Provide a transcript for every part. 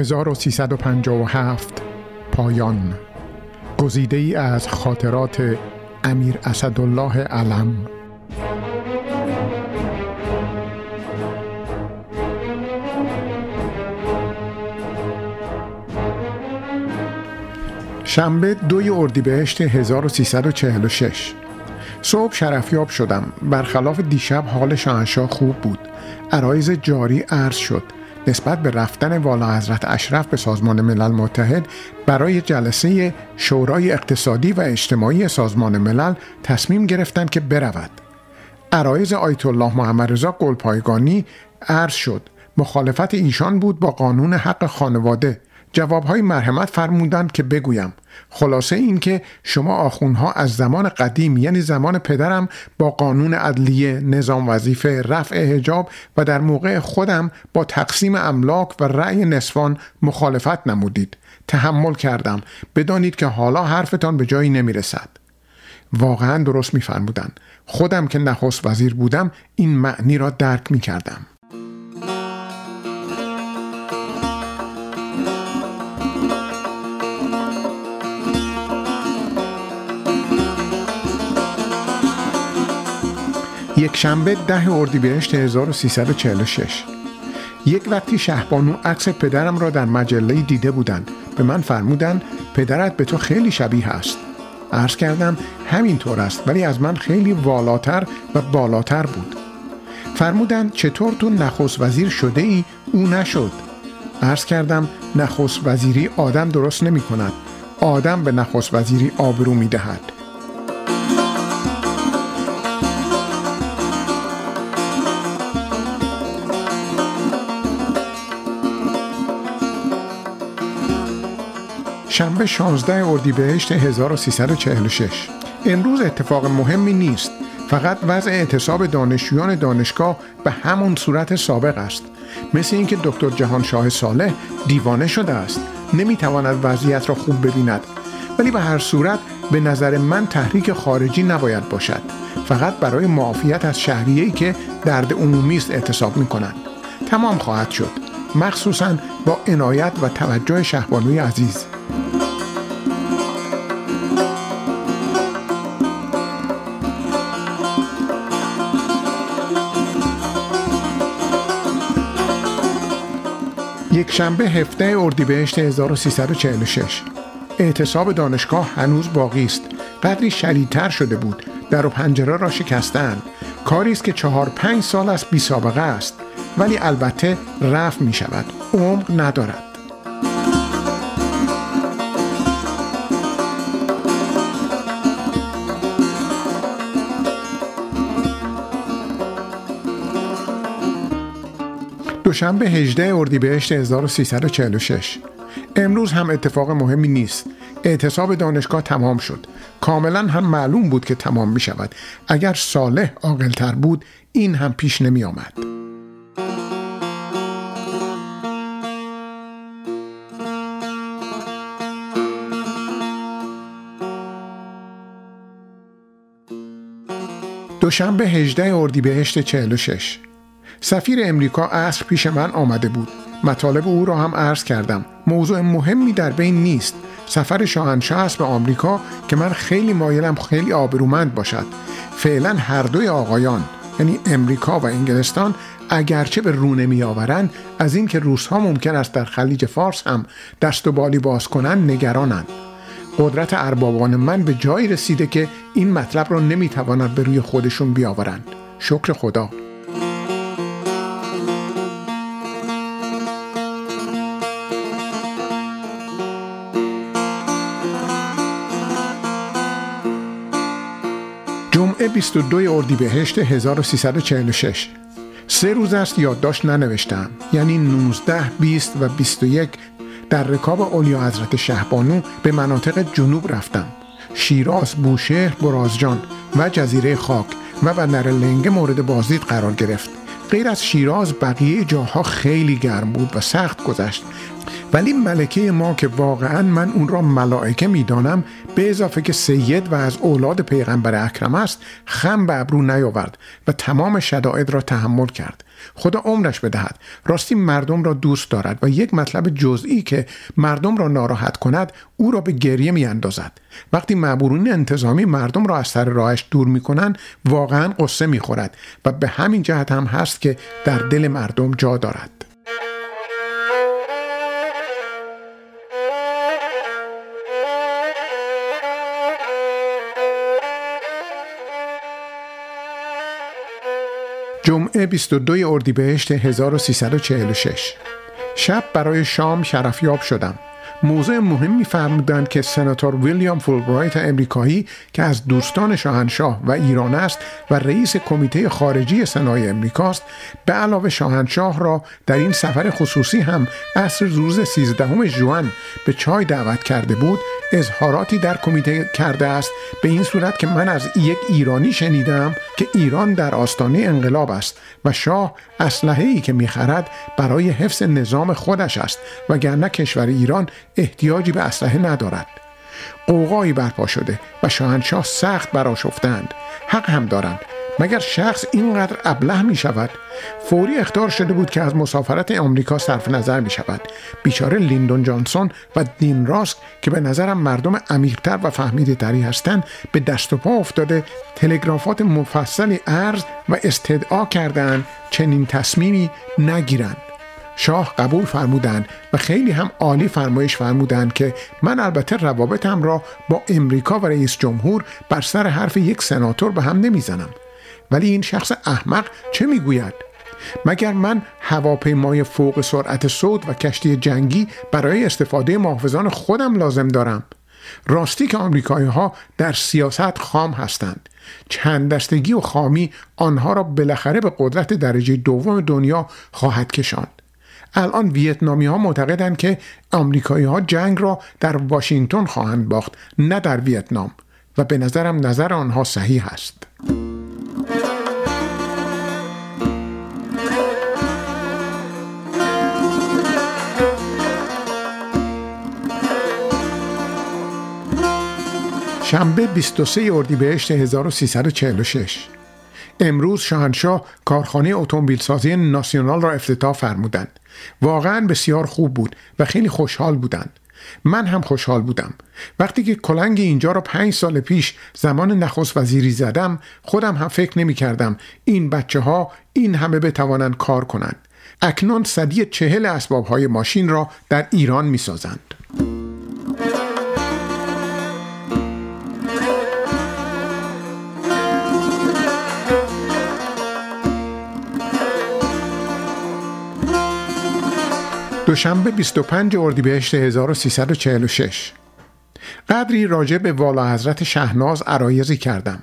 1357 پایان. گزیده ای از خاطرات امیر اسدالله علم. شنبه دوی اردیبهشت 1346 صبح شرفیاب شدم. برخلاف دیشب حال شاهنشاه خوب بود. عرایز جاری عرض شد. نسبت به رفتن والا حضرت اشرف به سازمان ملل متحد برای جلسه شورای اقتصادی و اجتماعی سازمان ملل تصمیم گرفتند که برود. عرایز آیت الله محمد رضا گلپایگانی عرض شد. مخالفت ایشان بود با قانون حق خانواده جوابهای مرحمت فرمودند که بگویم خلاصه این که شما آخونها از زمان قدیم یعنی زمان پدرم با قانون عدلیه نظام وظیفه رفع هجاب و در موقع خودم با تقسیم املاک و رأی نصفان مخالفت نمودید. تحمل کردم. بدانید که حالا حرفتان به جایی نمی‌رسد. واقعا درست میفرمودند. خودم که نخست وزیر بودم این معنی را درک می یک شنبه ده اردیبهشت 1346 یک وقتی شهبانو عکس پدرم را در مجله دیده بودند. به من فرمودند پدرت به تو خیلی شبیه است. عرض کردم همینطور است ولی از من خیلی والاتر و بالاتر بود. فرمودند چطور تو نخست وزیر شده ای او نشد. عرض کردم نخست وزیری آدم درست نمی کند آدم به نخست وزیری آبرو می دهد شنبه 16 اردیبهشت 1346 امروز اتفاق مهمی نیست. فقط وضع اعتصاب دانشجویان دانشگاه به همون صورت سابق است. مثل اینکه دکتر جهان شاه صالح دیوانه شده است. نمی‌تواند وضعیت را خوب ببیند. ولی به هر صورت به نظر من تحریک خارجی نباید باشد. فقط برای معافیت از شهریه‌ای که درد عمومی است اعتصاب می کنند تمام خواهد شد. مخصوصا با عنایت و توجه شهبانوی عزیز. یک شنبه هفته اردیبهشت 1346 اعتصاب دانشگاه هنوز باقی است. قدری شدیدتر شده بود. در و پنجره را شکستن کاری است که چهار پنج سال است بی سابقه است. ولی البته رفت می شود عمق ندارد. دوشنبه 18 اردیبهشت 1346 امروز هم اتفاق مهمی نیست. اعتصاب دانشگاه تمام شد. کاملا هم معلوم بود که تمام می شود اگر صالح عاقلتر بود این هم پیش نمی آمد دوشنبه 18 اردیبهشت 46 سفیر امریکا عصر پیش من آمده بود. مطالب او را هم عرض کردم. موضوع مهمی در بین نیست. سفر شاهنشاه است به آمریکا که من خیلی مایلم خیلی آبرومند باشد. فعلا هر دوی آقایان یعنی امریکا و انگلستان اگرچه به رو نمی آورند از اینکه روسها ممکن است در خلیج فارس هم دست و بالی باز کنند نگرانند. قدرت اربابان من به جایی رسیده که این مطلب را نمی‌توانند به روی خودشون بیاورند. شکر خدا. 22 اردیبهشت 1346 سه روز است یادداشت ننوشتم. یعنی 19 20 و 21 در رکاب اولیا حضرت شهبانو به مناطق جنوب رفتم. شیراز، بوشهر، برازجان و جزیره خاک و بندر لنگه مورد بازدید قرار گرفت. غیر از شیراز بقیه جاها خیلی گرم بود و سخت گذشت. ولی ملکه ما که واقعا من اون را ملائکه می‌دانم به اضافه که سید و از اولاد پیغمبر اکرم است خم به ابرو نیاورد و تمام شدائد را تحمل کرد. خدا عمرش بدهد. راستی مردم را دوست دارد و یک مطلب جزئی که مردم را ناراحت کند او را به گریه می اندازد. وقتی معبورون انتظامی مردم را از سر راهش دور می کنند واقعا قصه می خورد و به همین جهت هم هست که در دل مردم جا دارد. جمعه 22 اردیبهشت 1346 شب برای شام شرفیاب شدم. موضوع مهمی فرمودند که سناتور ویلیام فولبرایت امریکایی که از دوستان شاهنشاه و ایران است و رئیس کمیته خارجی سنای امریکاست به علاوه شاهنشاه را در این سفر خصوصی هم عصر روز 13 ژوئن به چای دعوت کرده بود اظهاراتی در کمیته کرده است. به این صورت که من از یک ایرانی شنیدم که ایران در آستانه انقلاب است و شاه اسلحه ای که می‌خرد برای حفظ نظام خودش است وگرنه کشور ایران احتیاجی به اسلحه ندارد قوقایی برپا شده و شاهنشاه سخت براشفتند حق هم دارند. مگر شخص اینقدر ابله می شود؟ فوری اختار شده بود که از مسافرت آمریکا صرف نظر می شود. بیچاره لیندون جانسون و دین راسک که به نظرم مردم عمیقتر و فهمیده تری هستند به دست و پا افتاده تلگرافات مفصلی عرض و استدعا کردند چنین تصمیمی نگیرند. شاه قبول فرمودند و خیلی هم عالی فرمایش فرمودند که من البته روابطم را با امریکا و رئیس جمهور بر سر حرف یک سناتور به هم نمی‌زنم. ولی این شخص احمق چه می‌گوید؟ مگر من هواپیمای فوق سرعت صوت و کشتی جنگی برای استفاده محافظان خودم لازم دارم؟ راستی که آمریکایی ها در سیاست خام هستند. چند دستگی و خامی آنها را بالاخره به قدرت درجه دوم دنیا خواهد کشاند. الان ویتنامی ها معتقدند که آمریکایی ها جنگ را در واشنگتن خواهند باخت نه در ویتنام و به نظرم نظر آنها صحیح است. شنبه 23 اردیبهشت 1346 امروز شاهنشاه کارخانه اتومبیلسازی ناسیونال را افتتاح فرمودند. واقعا بسیار خوب بود و خیلی خوشحال بودند. من هم خوشحال بودم. وقتی که کلنگ اینجا را پنج سال پیش زمان نخست وزیری زدم خودم هم فکر نمی کردم این بچه ها این همه بتوانند کار کنند. اکنون صدی چهل اسباب های ماشین را در ایران می سازند. دوشنبه 25 اردیبهشت 1346 قدری راجع به والا حضرت شهناز عرایزی کردم.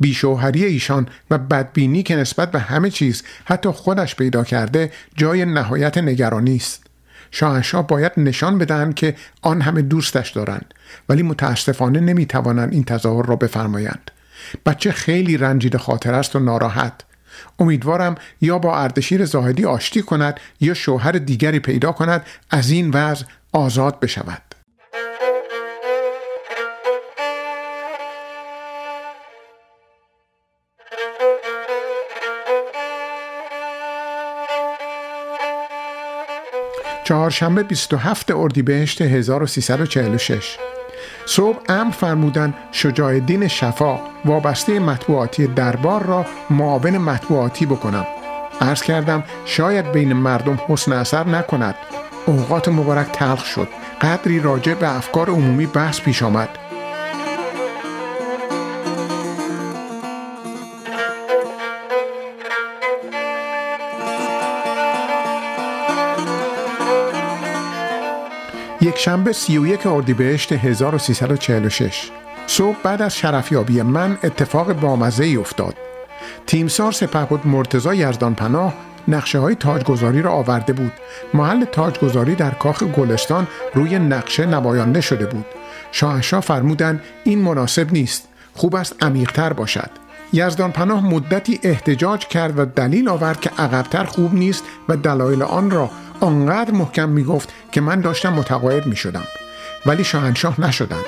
بیشوهری ایشان و بدبینی که نسبت به همه چیز حتی خودش پیدا کرده جای نهایت نگرانی است. شاهنشاه باید نشان بدهند که آن همه دوستش دارند ولی متاسفانه نمی‌توانند این تظاهر را بفرمایند. بچه خیلی رنجیده خاطر است و ناراحت. امیدوارم یا با اردشیر زاهدی آشتی کند یا شوهر دیگری پیدا کند از این وضع آزاد بشود. چهارشنبه 27 اردیبهشت 1346 صبح امر فرمودن شجاع الدین شفا وابسته مطبوعاتی دربار را معاون مطبوعاتی بکنم. عرض کردم شاید بین مردم حسن اثر نکند. اوقات مبارک تلخ شد. قدری راجع به افکار عمومی بحث پیش آمد. یک شنبه 31 اردیبهشت 1346 صبح بعد از شرفیابی من اتفاق بامزه ای افتاد. تیمسار سپهبد مرتزا یزدان پناه نقشه های تاجگذاری را آورده بود. محل تاجگذاری در کاخ گلستان روی نقشه نمایانده شده بود. شاهنشاه فرمودند این مناسب نیست خوب است عمیقتر باشد. یزدان پناه مدتی احتجاج کرد و دلیل آورد که عقبتر خوب نیست و دلایل آن را آنقدر محکم می‌گفت که من داشتم متقاعد می شدم ولی شاهنشاه نشدند.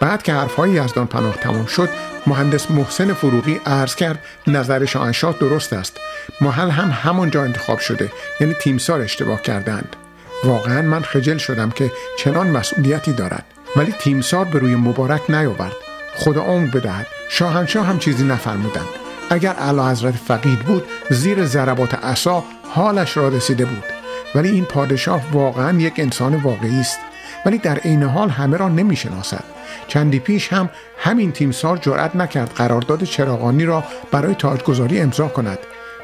بعد که حرفهای یزدان پناه تمام شد مهندس محسن فروغی عرض کرد نظر شاهنشاه درست است. محل هم همانجا انتخاب شده یعنی تیمسار اشتباه کردند. واقعا من خجل شدم که چنان مسئولیتی دارد. ولی تیمسار به روی مبارک نیاورد. خدا عمر بدهد. شاهنشاه هم چیزی نفرمودند. اگر اعلی حضرت فقید بود زیر ضربات عصا حالش را رسیده بود. ولی این پادشاه واقعا یک انسان واقعی است. ولی در عین حال همه را نمی‌شناسد. چندی پیش هم همین تیمسار جرأت نکرد قرارداد چراغانی را برای تاجگذاری امضا کند.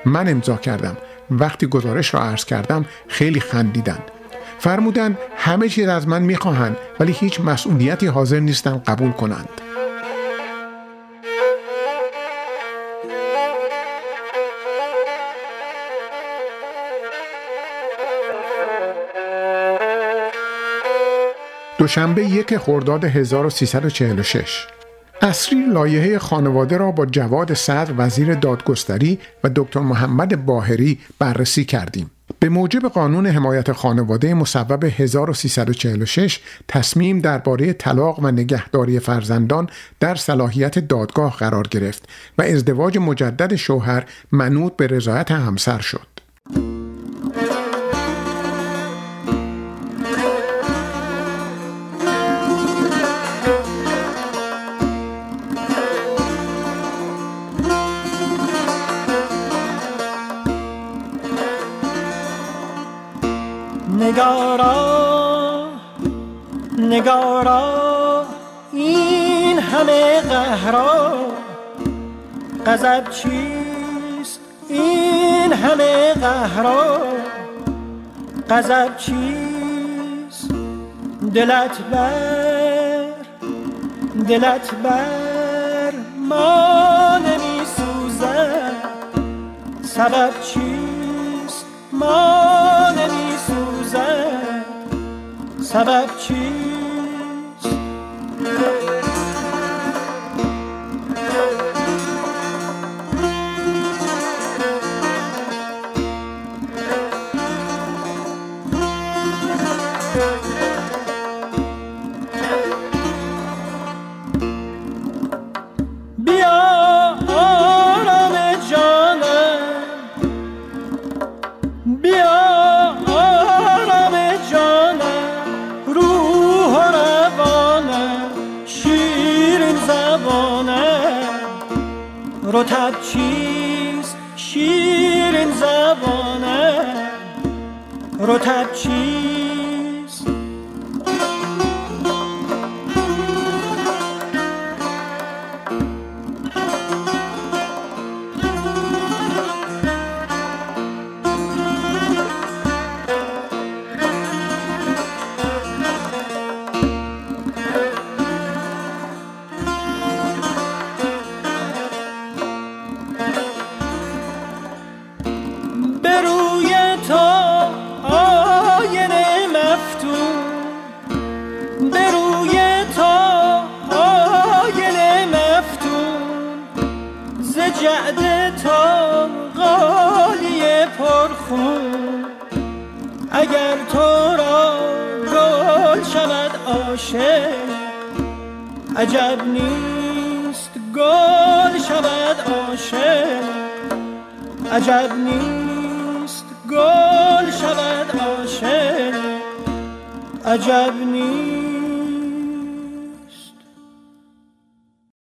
من امضا کردم. وقتی گزارش را عرض کردم خیلی خندیدند. فرمودند همه چیز از من می‌خواهند ولی هیچ مسئولیتی حاضر نیستند قبول کنند. دوشنبه یک خرداد 1346 اصری لایحه خانواده را با جواد صدر وزیر دادگستری و دکتر محمد باهری بررسی کردیم. به موجب قانون حمایت خانواده مصوب 1346 تصمیم درباره طلاق و نگهداری فرزندان در صلاحیت دادگاه قرار گرفت و ازدواج مجدد شوهر منوط به رضایت همسر شد. نگارا. این همه قهرا. غضب چیست؟ این همه قهرا. غضب چیست؟ دلت بر دلت بر ما نمی سوزد سبب چیست؟ ما نمی سبب چیست؟ رتب چیست؟ شیرین زبانه. رتب چیست؟ عجب نیست گل شود عاشق. عجب نیست گل شود عاشق. عجب نیست